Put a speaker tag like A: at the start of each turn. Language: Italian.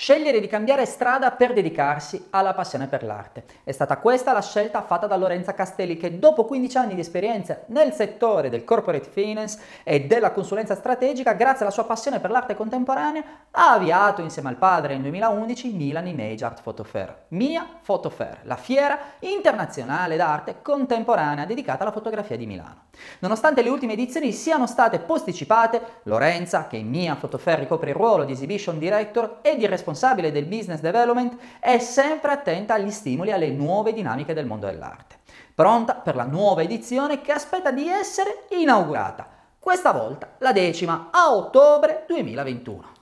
A: scegliere di cambiare strada per dedicarsi alla passione per l'arte. È stata questa la scelta fatta da Lorenza Castelli che dopo 15 anni di esperienza nel settore del corporate finance e della consulenza strategica, grazie alla sua passione per l'arte contemporanea, ha avviato insieme al padre nel 2011 Milan Image Art Photo Fair, Mia Photo Fair, la fiera internazionale d'arte contemporanea dedicata alla fotografia di Milano. Nonostante le ultime edizioni siano state posticipate, Lorenza, che in Mia Photo Fair ricopre il ruolo di exhibition director e di responsabile responsabile del business development è sempre attenta agli stimoli e alle nuove dinamiche del mondo dell'arte. Pronta per la nuova edizione che aspetta di essere inaugurata, questa volta la decima a ottobre 2021.